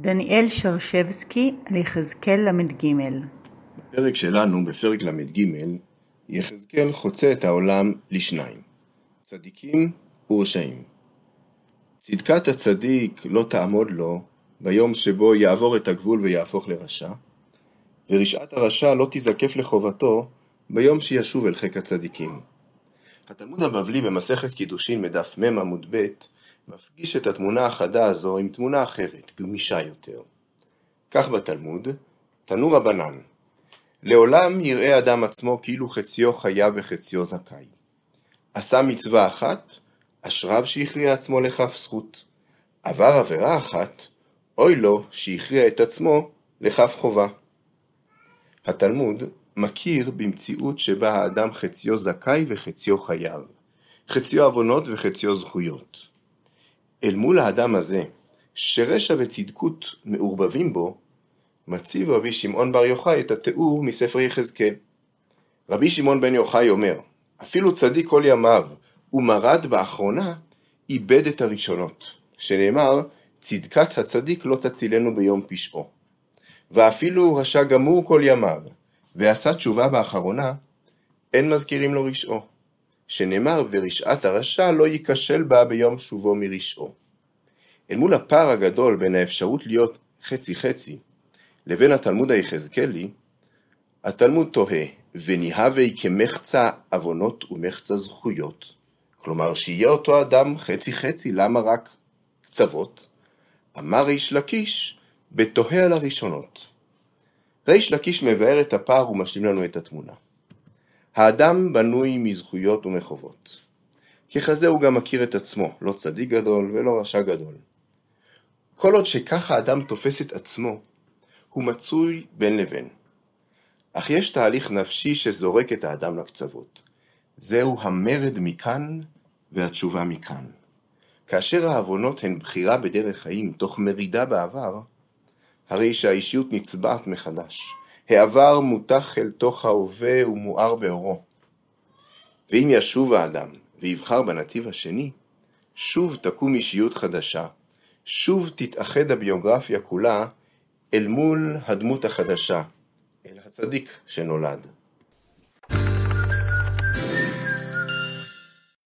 דניאל שרשבסקי על יחזקאל ל"ג בפרק שלנו, בפרק ל"ג, יחזקאל חוצה את העולם לשניים, צדיקים ורשעים. צדקת הצדיק לא תעמוד לו ביום שבו יעבור את הגבול ויהפוך לרשע, ורשעת הרשע לא תזקף לחובתו ביום שישוב אל חיק הצדיקים. התלמוד הבבלי במסכת קידושין בדף מ עמוד ב' מפגיש את התמונה החדה הזו עם תמונה אחרת, גמישה יותר. כך בתלמוד, תנו רבנן, לעולם יראה אדם עצמו כאילו חציו חייב וחציו זכאי. עשה מצווה אחת, אשריו שהכריע עצמו לכף זכות. עבר עבירה אחת, אוי לו שהכריע את עצמו לכף חובה. התלמוד מכיר במציאות שבה האדם חציו זכאי וחציו חייב, חציו עוונות וחציו זכויות. אל מול האדם הזה, שרשע וצדקות מעורבבים בו, מציב רבי שמעון בר יוחאי את התיאור מספר יחזקאל. רבי שמעון בן יוחאי אומר, אפילו צדיק כל ימיו ומרד באחרונה, איבד את הראשונות, שנאמר, צדקת הצדיק לא תצילנו ביום פשעו. ואפילו רשע גמור כל ימיו, ועשה תשובה באחרונה, אין מזכירים לו רשעו. שנאמר, ורשעת הרשע לא ייכשל בה ביום שובו מרשעו. אל מול הפער הגדול בין האפשרות להיות חצי-חצי לבין התלמוד היחזקאלי, התלמוד תוהה, וניהווה כמחצה עוונות ומחצה זכויות. כלומר, שיהיה אותו אדם חצי-חצי, למה רק קצוות? אמר ריש לקיש, בתוהה על הראשונות. ריש לקיש מבאר את הפער ומשלים לנו את התמונה. האדם בנוי מזכויות ומחובות. ככזה הוא גם מכיר את עצמו, לא צדיק גדול ולא רשע גדול. כל עוד שככה האדם תופס את עצמו, הוא מצוי בין לבין. אך יש תהליך נפשי שזורק את האדם לקצוות. זהו המרד מכאן והתשובה מכאן. כאשר העוונות הן בחירה בדרך חיים תוך מרידה בעבר, הרי שהאישיות נצבעת מחדש. העבר מותח אל תוך ההווה ומואר באורו. ואם ישוב האדם ויבחר בנתיב השני, שוב תקום אישיות חדשה, שוב תתאחד הביוגרפיה כולה אל מול הדמות החדשה, אל הצדיק שנולד.